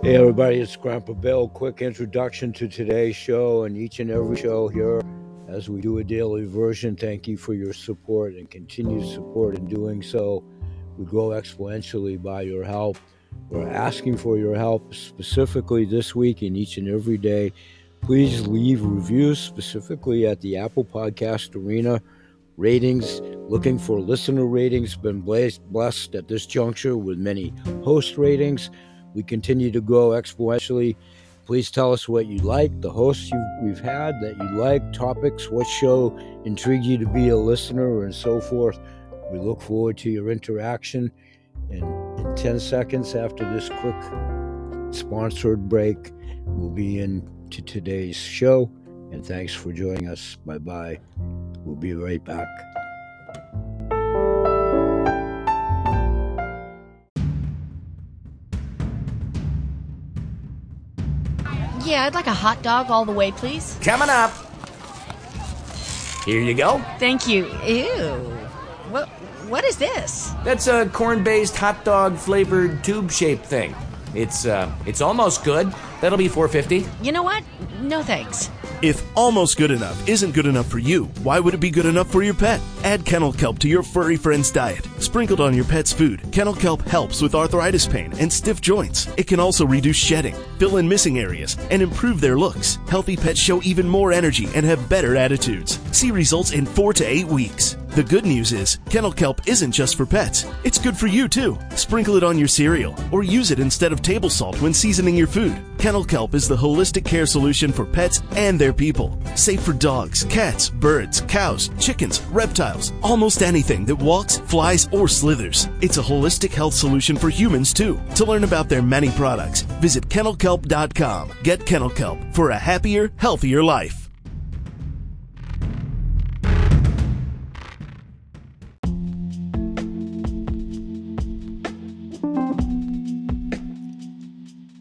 Hey everybody, it's Grandpa Bill. Quick introduction to today's show and each and every show here as we do a daily version. Thank you for your support and continued support in doing so. We grow exponentially by your help. We're asking for your help specifically this week and each and every day. Please leave reviews specifically at the Apple Podcast Arena. Ratings, looking for listener ratings, been blessed at this juncture with many host ratings. We continue to grow exponentially. Please tell us what you like, the hosts we've had that you like, topics, what show intrigued you to be a listener, and so forth. We look forward to your interaction. And in 10 seconds after this quick sponsored break, we'll be into today's show. And thanks for joining us. Bye bye. We'll be right back. Yeah, I'd like a hot dog all the way, please. Coming up. Here you go. Thank you. Ew. What what is this? That's a corn-based hot dog flavored tube-shaped thing. It's uh it's almost good. That'll be 450. You know what? No thanks. If almost good enough isn't good enough for you, why would it be good enough for your pet? Add kennel kelp to your furry friend's diet. Sprinkled on your pet's food, kennel kelp helps with arthritis pain and stiff joints. It can also reduce shedding, fill in missing areas, and improve their looks. Healthy pets show even more energy and have better attitudes. See results in 4 to 8 weeks. The good news is, kennel kelp isn't just for pets. It's good for you too. Sprinkle it on your cereal or use it instead of table salt when seasoning your food. Kennel kelp is the holistic care solution for pets and their people. Safe for dogs, cats, birds, cows, chickens, reptiles, almost anything that walks, flies, or slithers. It's a holistic health solution for humans too. To learn about their many products, visit kennelkelp.com. Get Kennel Kelp for a happier, healthier life.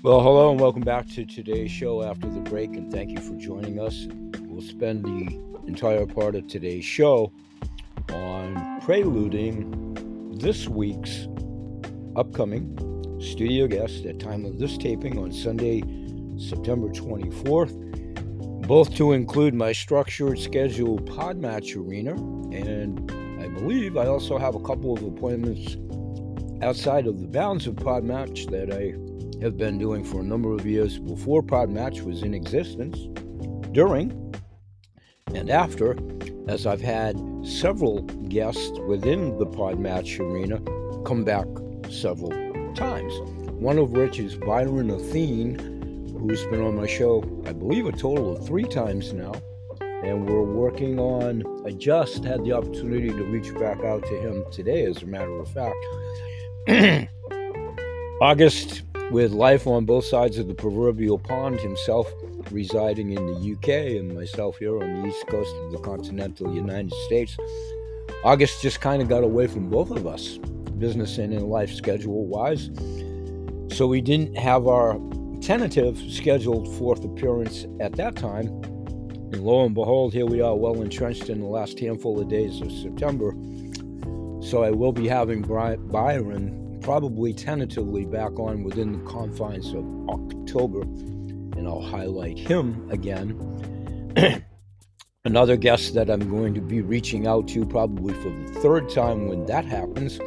Well, hello and welcome back to today's show after the break, and thank you for joining us. We'll spend the entire part of today's show on preluding this week's upcoming studio guest at time of this taping on Sunday, September 24th, both to include my structured schedule pod match arena, and I believe I also have a couple of appointments outside of the bounds of pod match that I have been doing for a number of years before Podmatch was in existence, during, and after, as I've had several guests within the Podmatch arena come back several times. One of which is Byron Athene, who's been on my show, I believe, a total of three times now. And we're working on, I just had the opportunity to reach back out to him today, as a matter of fact. August with life on both sides of the proverbial pond, himself residing in the UK and myself here on the east coast of the continental United States. August just kind of got away from both of us, business and in life schedule wise. So we didn't have our tentative scheduled fourth appearance at that time. And lo and behold, here we are, well entrenched in the last handful of days of September. So I will be having Byron probably tentatively back on within the confines of October, and I'll highlight him again. Another guest that I'm going to be reaching out to probably for the third time when that happens,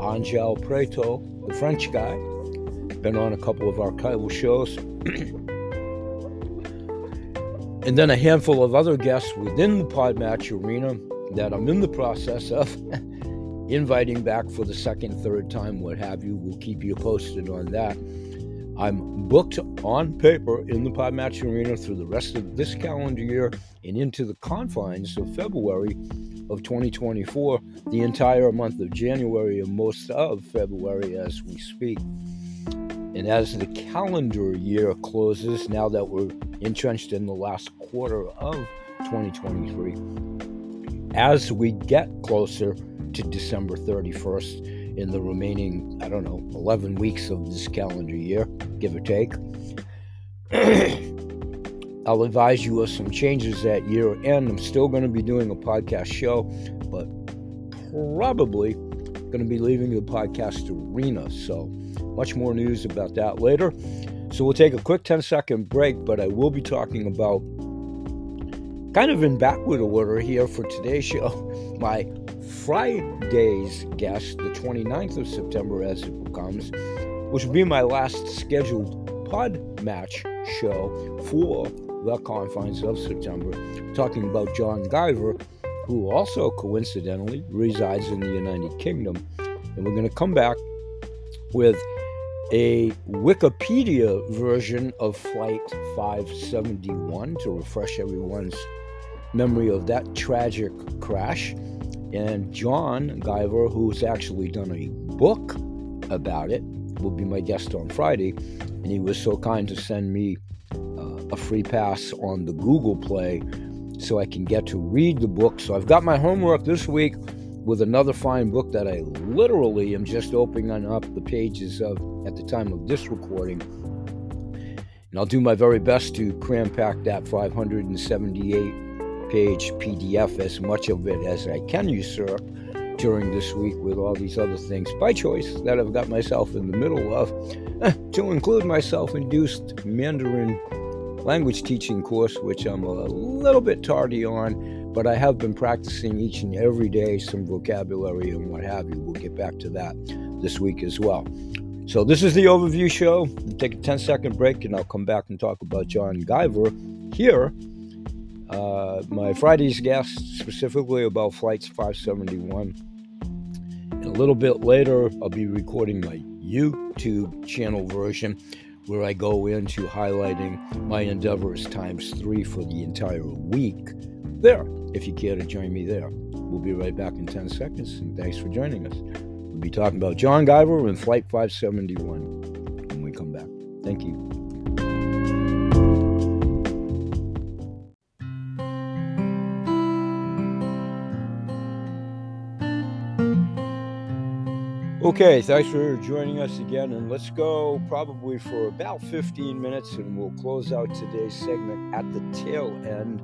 Angel Preto, the French guy. Been on a couple of archival shows. and then a handful of other guests within the Podmatch arena that I'm in the process of inviting back for the second, third time, what have you. We'll keep you posted on that. I'm booked on paper in the Podmatch Arena through the rest of this calendar year and into the confines of February of 2024, the entire month of January and most of February as we speak. And as the calendar year closes, now that we're entrenched in the last quarter of 2023, as we get closer to December 31st in the remaining, I don't know, 11 weeks of this calendar year, give or take. I'll advise you of some changes at year end. I'm still going to be doing a podcast show, but probably going to be leaving the podcast arena. So, much more news about that later. So we'll take a quick 10 second break, but I will be talking about kind of in backward order here for today's show. My Friday's guest, the 29th of September, as it becomes, which will be my last scheduled pod match show for the confines of September, talking about John Guiver, who also coincidentally resides in the United Kingdom. And we're going to come back with a Wikipedia version of Flight 571 to refresh everyone's memory of that tragic crash. And John Guiver, who's actually done a book about it, will be my guest on Friday. And he was so kind to send me uh, a free pass on the Google Play so I can get to read the book. So I've got my homework this week with another fine book that I literally am just opening up the pages of at the time of this recording. And I'll do my very best to cram pack that 578 page PDF as much of it as I can usurp during this week with all these other things by choice that I've got myself in the middle of, eh, to include my self induced Mandarin language teaching course, which I'm a little bit tardy on, but I have been practicing each and every day some vocabulary and what have you. We'll get back to that this week as well. So, this is the overview show. We'll take a 10 second break and I'll come back and talk about John Guiver here uh, my Friday's guest specifically about Flights 571. And a little bit later, I'll be recording my YouTube channel version where I go into highlighting my endeavors times three for the entire week. There, if you care to join me there. We'll be right back in 10 seconds, and thanks for joining us. We'll be talking about John Guiver and Flight 571 Okay, thanks for joining us again. And let's go probably for about 15 minutes, and we'll close out today's segment at the tail end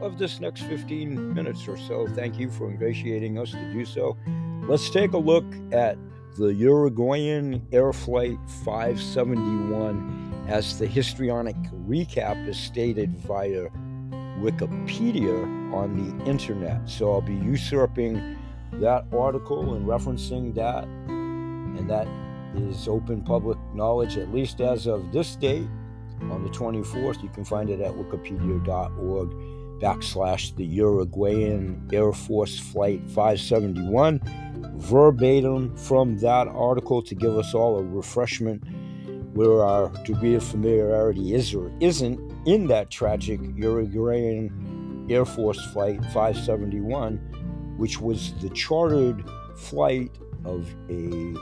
of this next 15 minutes or so. Thank you for ingratiating us to do so. Let's take a look at the Uruguayan Air Flight 571 as the histrionic recap is stated via Wikipedia on the internet. So I'll be usurping that article and referencing that and that is open public knowledge, at least as of this date on the 24th. You can find it at wikipedia.org backslash the Uruguayan Air Force Flight 571. Verbatim from that article to give us all a refreshment where our degree of familiarity is or isn't in that tragic Uruguayan Air Force Flight 571, which was the chartered flight of a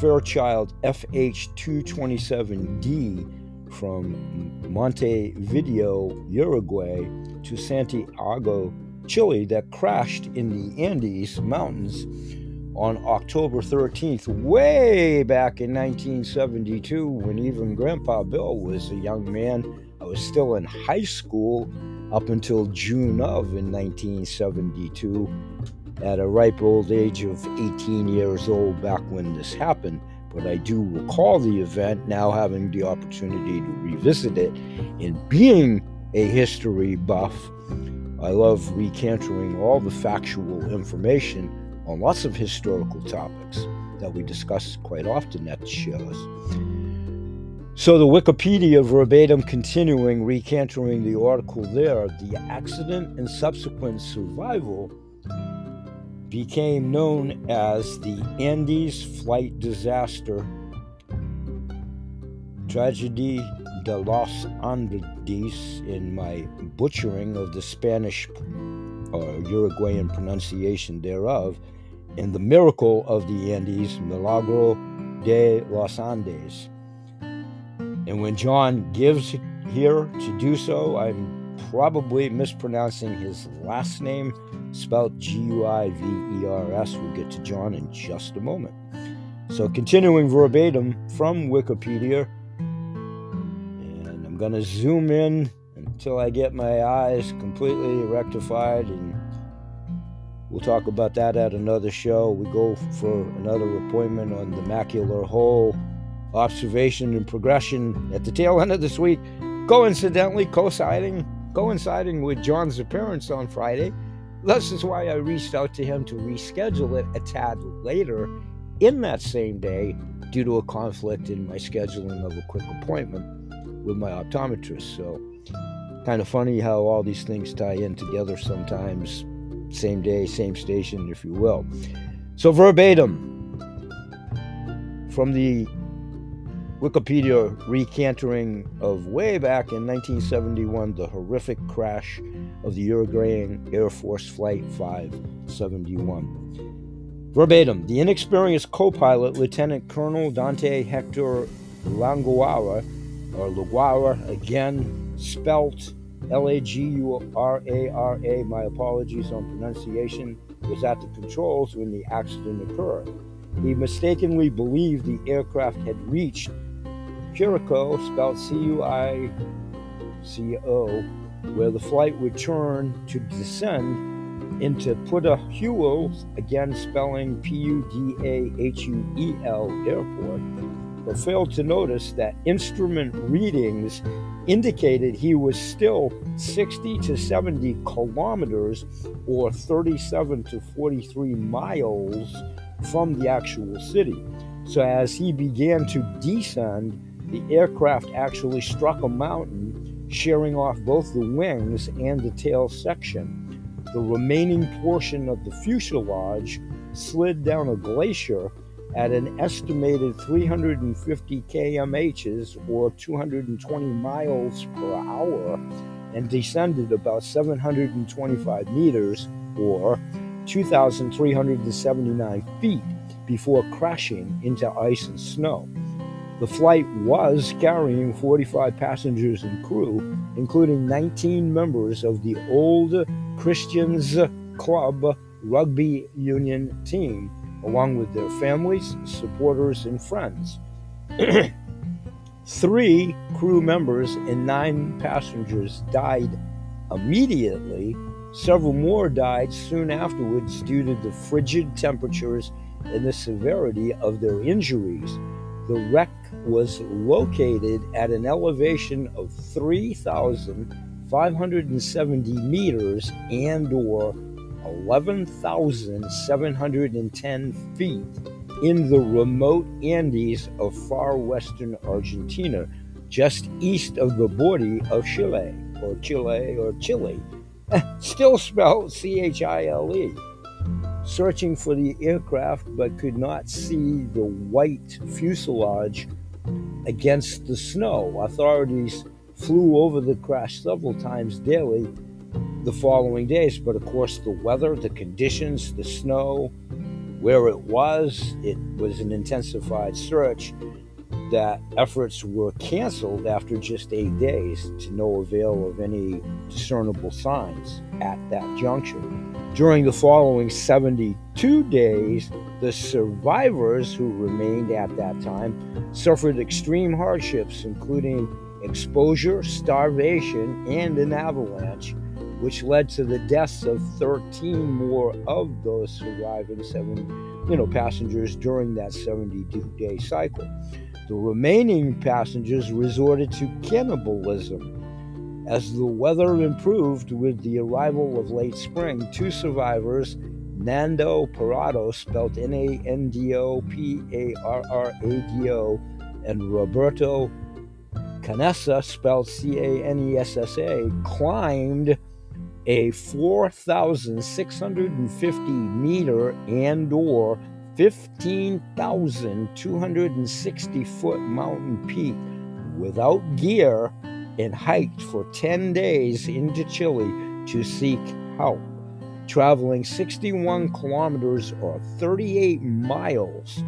Fairchild FH 227D from Montevideo, Uruguay to Santiago, Chile, that crashed in the Andes Mountains on October 13th, way back in 1972, when even Grandpa Bill was a young man. I was still in high school up until June of in 1972 at a ripe old age of 18 years old back when this happened. But I do recall the event now having the opportunity to revisit it. And being a history buff, I love recantering all the factual information on lots of historical topics that we discuss quite often at the shows. So, the Wikipedia verbatim continuing, recantering the article there, the accident and subsequent survival became known as the Andes Flight Disaster Tragedy de los Andes in my butchering of the Spanish or uh, Uruguayan pronunciation thereof, and the miracle of the Andes, Milagro de los Andes. And when John gives here to do so, I'm probably mispronouncing his last name spelled G U I V E R S. We'll get to John in just a moment. So, continuing verbatim from Wikipedia, and I'm going to zoom in until I get my eyes completely rectified, and we'll talk about that at another show. We go for another appointment on the macular hole observation and progression at the tail end of this week, coincidentally coinciding coinciding with John's appearance on Friday. This is why I reached out to him to reschedule it a tad later in that same day due to a conflict in my scheduling of a quick appointment with my optometrist. So, kind of funny how all these things tie in together sometimes, same day, same station, if you will. So, verbatim from the Wikipedia recantering of way back in 1971, the horrific crash of the Uruguayan Air Force Flight 571. Verbatim, the inexperienced co pilot, Lieutenant Colonel Dante Hector Languara, or Laguara, again spelt L A G U R A R A, my apologies on pronunciation, was at the controls when the accident occurred. He mistakenly believed the aircraft had reached Cuico, spelled C U I C O, where the flight would turn to descend into Pudahuel, again spelling P U D A H U E L airport, but failed to notice that instrument readings indicated he was still 60 to 70 kilometers or 37 to 43 miles from the actual city. So as he began to descend, the aircraft actually struck a mountain, shearing off both the wings and the tail section. The remaining portion of the fuselage slid down a glacier at an estimated 350 kmhs or 220 miles per hour and descended about 725 meters or 2,379 feet before crashing into ice and snow. The flight was carrying 45 passengers and crew, including 19 members of the Old Christians Club rugby union team, along with their families, supporters, and friends. Three crew members and nine passengers died immediately. Several more died soon afterwards due to the frigid temperatures and the severity of their injuries. The wreck was located at an elevation of 3,570 meters and or 11,710 feet in the remote Andes of far western Argentina, just east of the border of Chile, or Chile, or Chile, still spelled C H I L E. Searching for the aircraft but could not see the white fuselage against the snow. Authorities flew over the crash several times daily the following days, but of course, the weather, the conditions, the snow, where it was, it was an intensified search that efforts were canceled after just eight days to no avail of any discernible signs at that juncture. During the following 72 days, the survivors who remained at that time suffered extreme hardships, including exposure, starvation, and an avalanche, which led to the deaths of 13 more of those surviving seven, you know, passengers during that 72-day cycle. The remaining passengers resorted to cannibalism as the weather improved with the arrival of late spring, two survivors, Nando Parrado, spelled N A N D O P A R R A D O, and Roberto Canessa, spelled C A N E S S A, climbed a 4,650 meter and or 15,260 foot mountain peak without gear and hiked for 10 days into Chile to seek help, traveling 61 kilometers or 38 miles.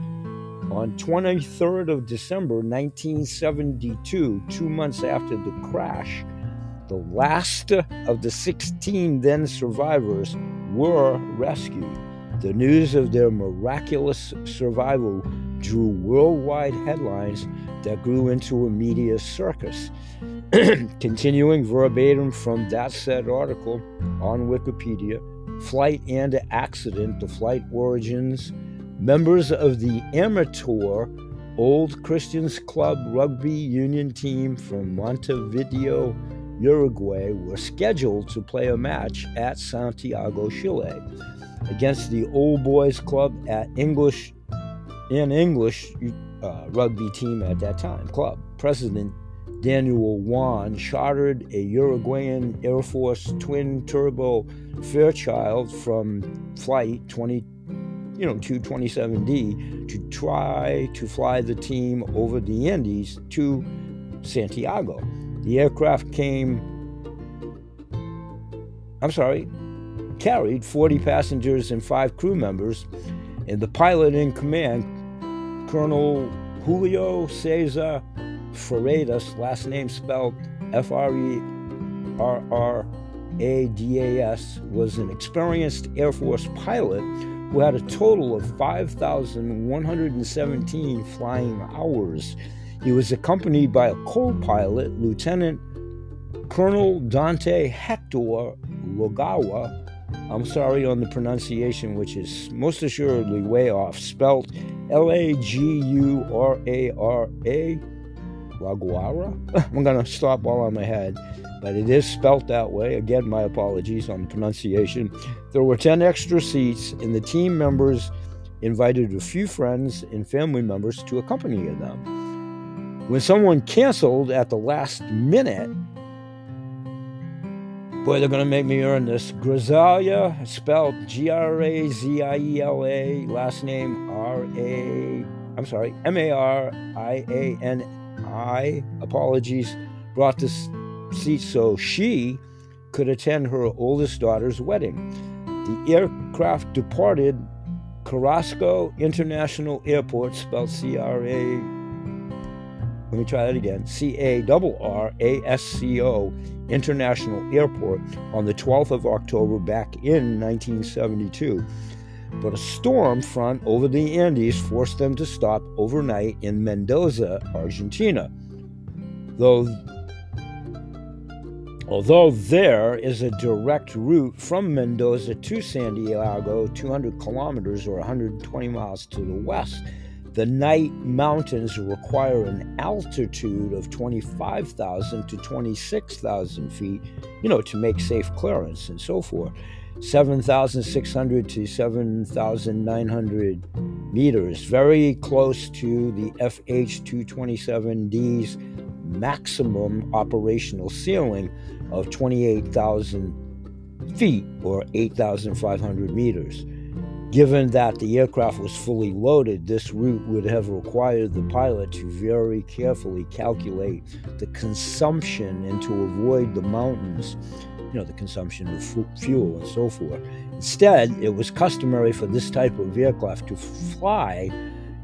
On 23rd of December 1972, two months after the crash, the last of the 16 then survivors were rescued. The news of their miraculous survival drew worldwide headlines that grew into a media circus. Continuing verbatim from that said article on Wikipedia, flight and accident, the flight origins, members of the amateur Old Christians Club rugby union team from Montevideo, Uruguay, were scheduled to play a match at Santiago, Chile, against the Old Boys Club at English in English uh, rugby team at that time club. President Daniel Juan chartered a Uruguayan Air Force twin turbo Fairchild from flight 20 you know 227D to try to fly the team over the Andes to Santiago. The aircraft came I'm sorry, carried 40 passengers and 5 crew members and the pilot in command Colonel Julio Cesar Ferradas, last name spelled F R E R R A D A S, was an experienced Air Force pilot who had a total of 5,117 flying hours. He was accompanied by a co pilot, Lieutenant Colonel Dante Hector Logawa. I'm sorry on the pronunciation, which is most assuredly way off, spelled L A G U R A R A Laguara. I'm going to stop while I'm ahead, but it is spelt that way. Again, my apologies on the pronunciation. There were 10 extra seats, and the team members invited a few friends and family members to accompany them. When someone canceled at the last minute, boy, they're going to make me earn this. Graziella, spelled G R A Z I E L A, last name R A, I'm sorry, M A R I A N I, apologies, brought this seat so she could attend her oldest daughter's wedding. The aircraft departed Carrasco International Airport, spelled C R A. Let me try that again. C A R R A S C O International Airport on the 12th of October back in 1972 but a storm front over the Andes forced them to stop overnight in Mendoza, Argentina. Though, although there is a direct route from Mendoza to Santiago, 200 kilometers or 120 miles to the west, the night mountains require an altitude of 25,000 to 26,000 feet, you know, to make safe clearance and so forth. 7,600 to 7,900 meters, very close to the FH 227D's maximum operational ceiling of 28,000 feet or 8,500 meters. Given that the aircraft was fully loaded, this route would have required the pilot to very carefully calculate the consumption and to avoid the mountains you know, the consumption of fuel and so forth. Instead, it was customary for this type of aircraft to fly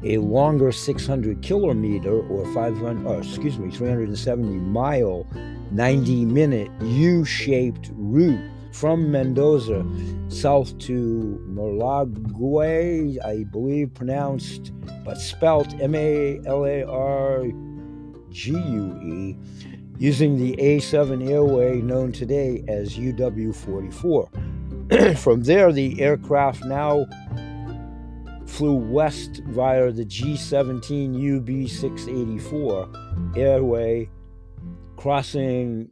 a longer 600 kilometer or 500, or excuse me, 370 mile, 90 minute U-shaped route from Mendoza south to Malargüe, I believe pronounced, but spelt M-A-L-A-R-G-U-E using the A7 airway known today as UW 44. From there, the aircraft now flew west via the G 17 UB 684 airway, crossing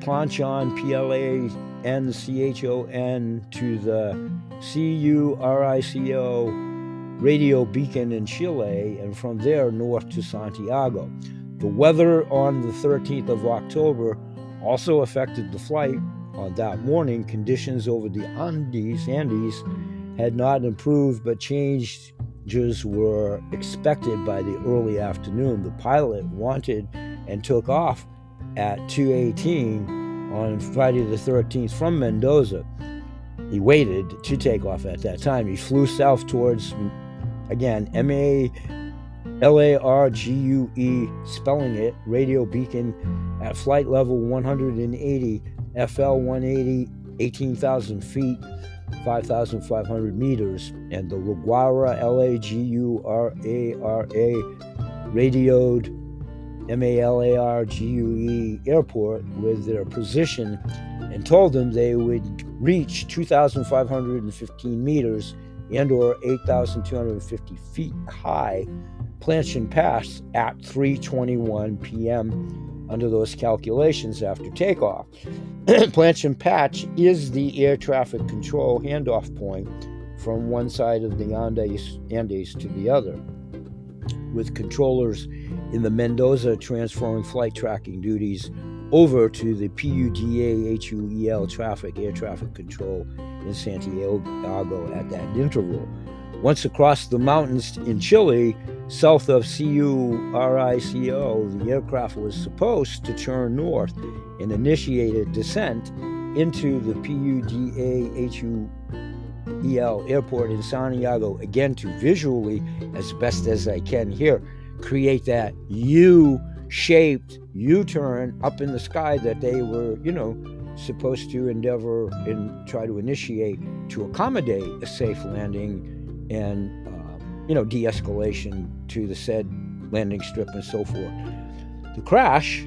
Planchon, P L A N C H O N, to the C U R I C O radio beacon in Chile, and from there north to Santiago. The weather on the 13th of October also affected the flight. On that morning, conditions over the Andes, Andes had not improved, but changes were expected by the early afternoon. The pilot wanted and took off at 2:18 on Friday the 13th from Mendoza. He waited to take off at that time. He flew south towards again MA L A R G U E, spelling it, radio beacon at flight level 180, FL 180, 18,000 feet, 5,500 meters, and the Laguara, L A G U R A R A, radioed M A L A R G U E airport with their position and told them they would reach 2,515 meters and or 8,250 feet high Planchon Pass at 3:21 p.m. under those calculations after takeoff. Planchon Patch is the air traffic control handoff point from one side of the Andes, Andes to the other, with controllers in the Mendoza transferring flight tracking duties over to the PUDA HUEL traffic air traffic control in Santiago at that interval. Once across the mountains in Chile, south of CURICO, the aircraft was supposed to turn north and initiate a descent into the PUDA HUEL airport in Santiago again to visually, as best as I can here, create that U shaped U turn up in the sky that they were, you know, supposed to endeavor and try to initiate to accommodate a safe landing and, uh, you know, de escalation to the said landing strip and so forth. The crash,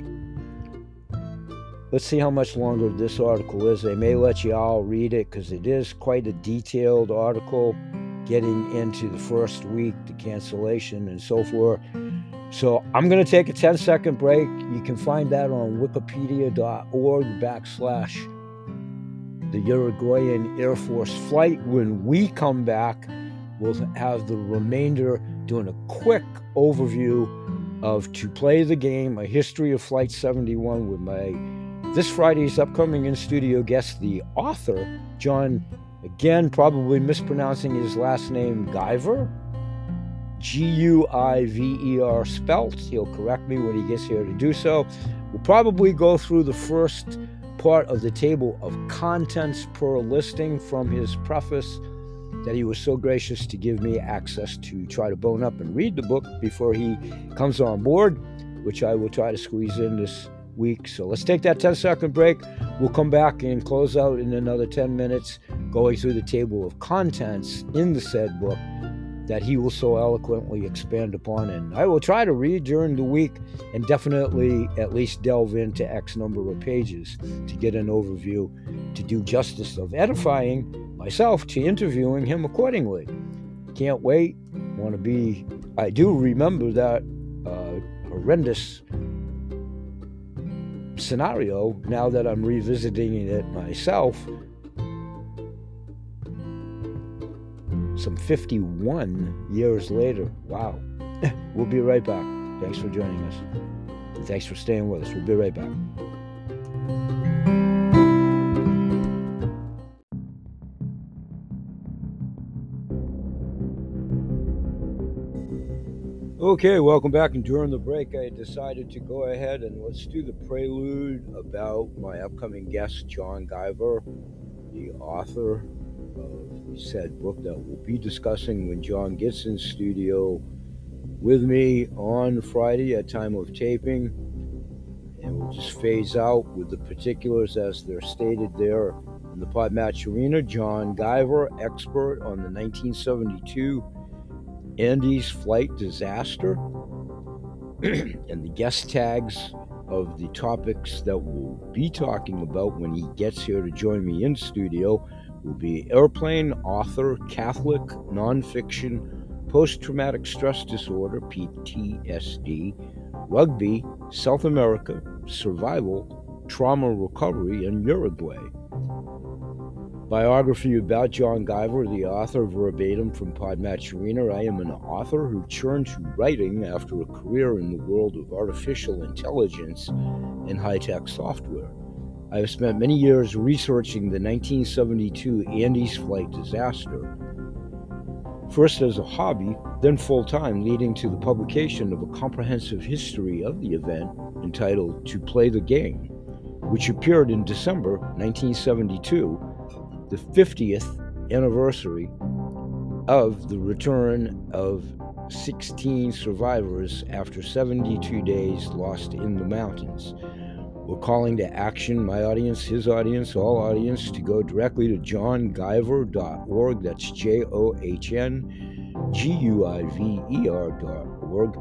let's see how much longer this article is. They may let you all read it because it is quite a detailed article getting into the first week, the cancellation, and so forth. So I'm going to take a 10 second break. You can find that on wikipedia.org backslash the Uruguayan Air Force flight. When we come back, we'll have the remainder doing a quick overview of To Play the Game, a history of Flight 71 with my this Friday's upcoming in studio guest, the author, John, again, probably mispronouncing his last name, Guiver. G U I V E R spelt. He'll correct me when he gets here to do so. We'll probably go through the first part of the table of contents per listing from his preface that he was so gracious to give me access to try to bone up and read the book before he comes on board, which I will try to squeeze in this week. So let's take that 10 second break. We'll come back and close out in another 10 minutes going through the table of contents in the said book that he will so eloquently expand upon. And I will try to read during the week and definitely at least delve into X number of pages to get an overview to do justice of edifying myself to interviewing him accordingly. Can't wait. Want to be. I do remember that uh, horrendous scenario now that I'm revisiting it myself some 51 years later. Wow. we'll be right back. Thanks for joining us. And thanks for staying with us. We'll be right back. Okay, welcome back. And during the break, I decided to go ahead and let's do the prelude about my upcoming guest, John Guiver, the author of said book that we'll be discussing when John gets in studio with me on Friday at time of taping. And we'll just phase out with the particulars as they're stated there in the Podmatch Arena. John Guiver, expert on the 1972 Andes flight disaster, and the guest tags of the topics that we'll be talking about when he gets here to join me in studio will be Airplane, Author, Catholic, Nonfiction, Post Traumatic Stress Disorder, PTSD, Rugby, South America, Survival, Trauma Recovery, and Uruguay. Biography about John Guiver, the author verbatim from Podmatch. I am an author who turned to writing after a career in the world of artificial intelligence and high tech software. I have spent many years researching the 1972 Andes flight disaster, first as a hobby, then full time, leading to the publication of a comprehensive history of the event entitled To Play the Game, which appeared in December 1972, the 50th anniversary of the return of 16 survivors after 72 days lost in the mountains. We're calling to action my audience, his audience, all audience to go directly to johnguiver.org. That's J O H N G U I V E R.org.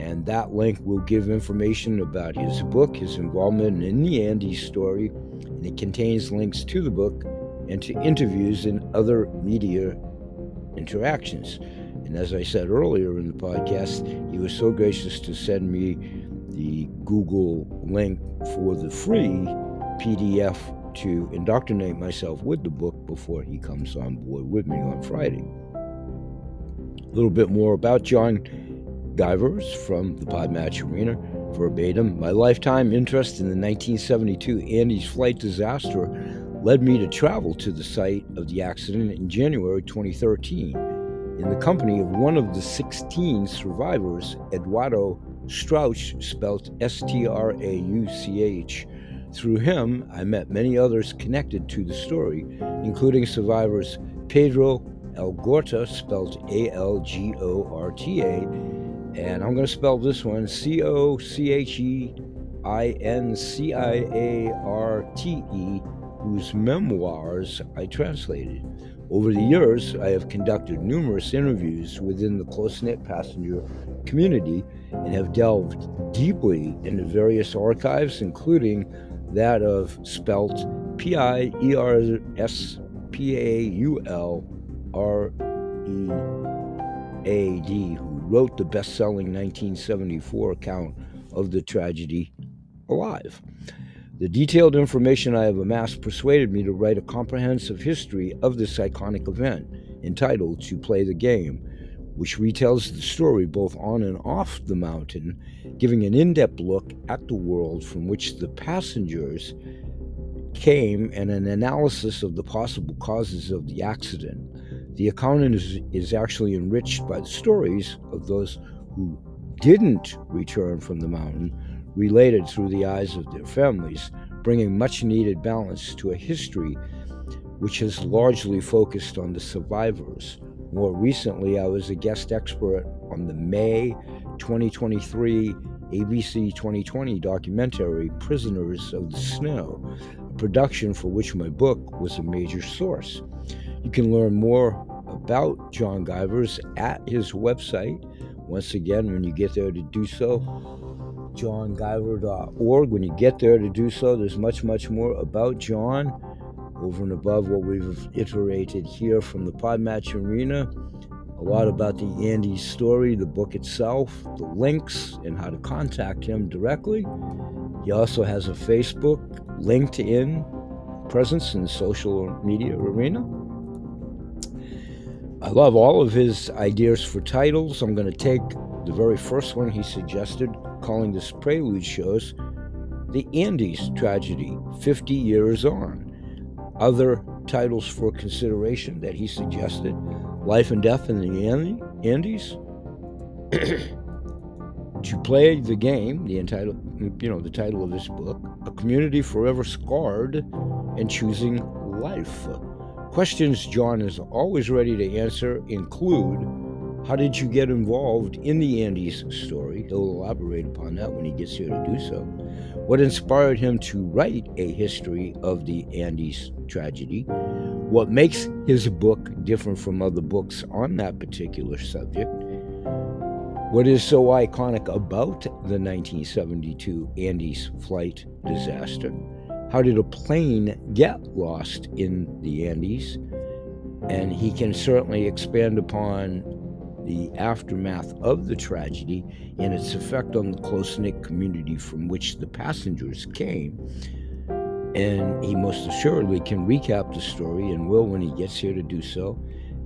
And that link will give information about his book, his involvement in the Andes story, and it contains links to the book and to interviews and other media interactions. And as I said earlier in the podcast, he was so gracious to send me the Google link for the free PDF to indoctrinate myself with the book before he comes on board with me on Friday. A little bit more about John Guivers from the Podmatch Arena. Verbatim, my lifetime interest in the 1972 Andes flight disaster led me to travel to the site of the accident in January 2013 in the company of one of the 16 survivors, Eduardo Strauch, spelt S T R A U C H. Through him, I met many others connected to the story, including survivors Pedro Algorta, spelled A L G O R T A, and I'm going to spell this one C O C H E I N C I A R T E, whose memoirs I translated. Over the years, I have conducted numerous interviews within the close knit passenger community and have delved deeply into various archives, including that of spelt P I E R S P A U L R E A D, who wrote the best selling 1974 account of the tragedy Alive. The detailed information I have amassed persuaded me to write a comprehensive history of this iconic event entitled To Play the Game, which retells the story both on and off the mountain, giving an in depth look at the world from which the passengers came and an analysis of the possible causes of the accident. The account is, is actually enriched by the stories of those who didn't return from the mountain related through the eyes of their families, bringing much needed balance to a history which has largely focused on the survivors. More recently, I was a guest expert on the May 2023 ABC 2020 documentary Prisoners of the Snow, a production for which my book was a major source. You can learn more about John Guivers at his website. Once again, when you get there to do so, johnguiver.org. When you get there to do so, there's much, much more about John over and above what we've iterated here from the Podmatch Arena. A lot about the Andes story, the book itself, the links, and how to contact him directly. He also has a Facebook, LinkedIn presence in the social media arena. I love all of his ideas for titles. I'm going to take the very first one he suggested, calling this Prelude shows The Andes Tragedy 50 Years On. Other titles for consideration that he suggested Life and Death in the Andes. to play the game, the entitled, you know, the title of this book, a community forever scarred and choosing life. Questions John is always ready to answer include how did you get involved in the Andes story? He'll elaborate upon that when he gets here to do so. What inspired him to write a history of the Andes tragedy? What makes his book different from other books on that particular subject? What is so iconic about the 1972 Andes flight disaster? How did a plane get lost in the Andes? And he can certainly expand upon the aftermath of the tragedy and its effect on the close knit community from which the passengers came. And he most assuredly can recap the story and will when he gets here to do so.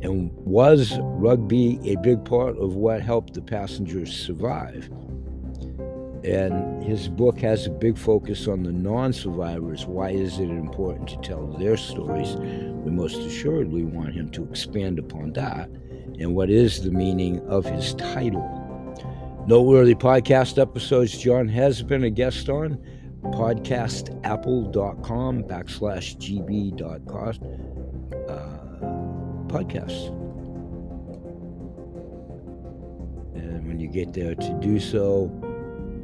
And was rugby a big part of what helped the passengers survive? And his book has a big focus on the non survivors. Why is it important to tell their stories? We most assuredly want him to expand upon that and what is the meaning of his title. Noteworthy podcast episodes John has been a guest on podcastapple.com backslash gb.cost uh, podcasts. And when you get there to do so,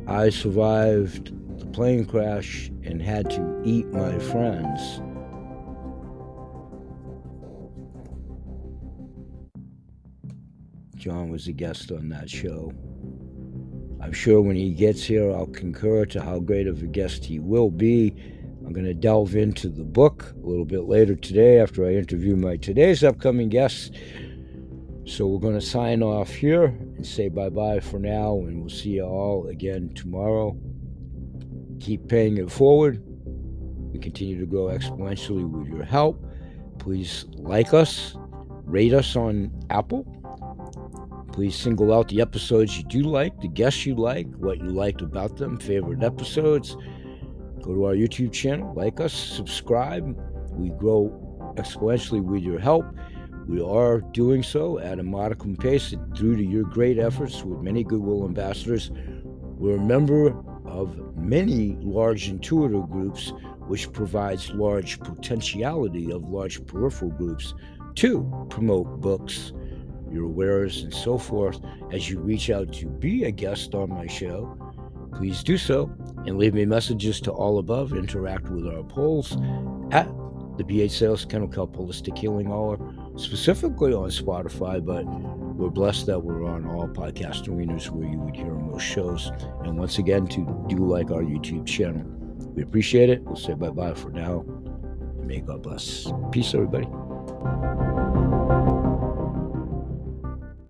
I survived the plane crash and had to eat my friends John was a guest on that show. I'm sure when he gets here, I'll concur to how great of a guest he will be. I'm going to delve into the book a little bit later today after I interview my today's upcoming guests. So we're going to sign off here and say bye bye for now, and we'll see you all again tomorrow. Keep paying it forward. We continue to grow exponentially with your help. Please like us, rate us on Apple. Please single out the episodes you do like, the guests you like, what you liked about them, favorite episodes. Go to our YouTube channel, like us, subscribe. We grow exponentially with your help. We are doing so at a modicum pace due to your great efforts with many Goodwill ambassadors. We're a member of many large intuitive groups, which provides large potentiality of large peripheral groups to promote books, your wares, and so forth. As you reach out to be a guest on my show, please do so and leave me messages to all above. Interact with our polls at the BH Sales Kennel Kelp Holistic Healing Hour, specifically on Spotify, but we're blessed that we're on all podcast arenas where you would hear most shows. And once again, to do like our YouTube channel. We appreciate it. We'll say bye bye for now. May God bless. Peace, everybody.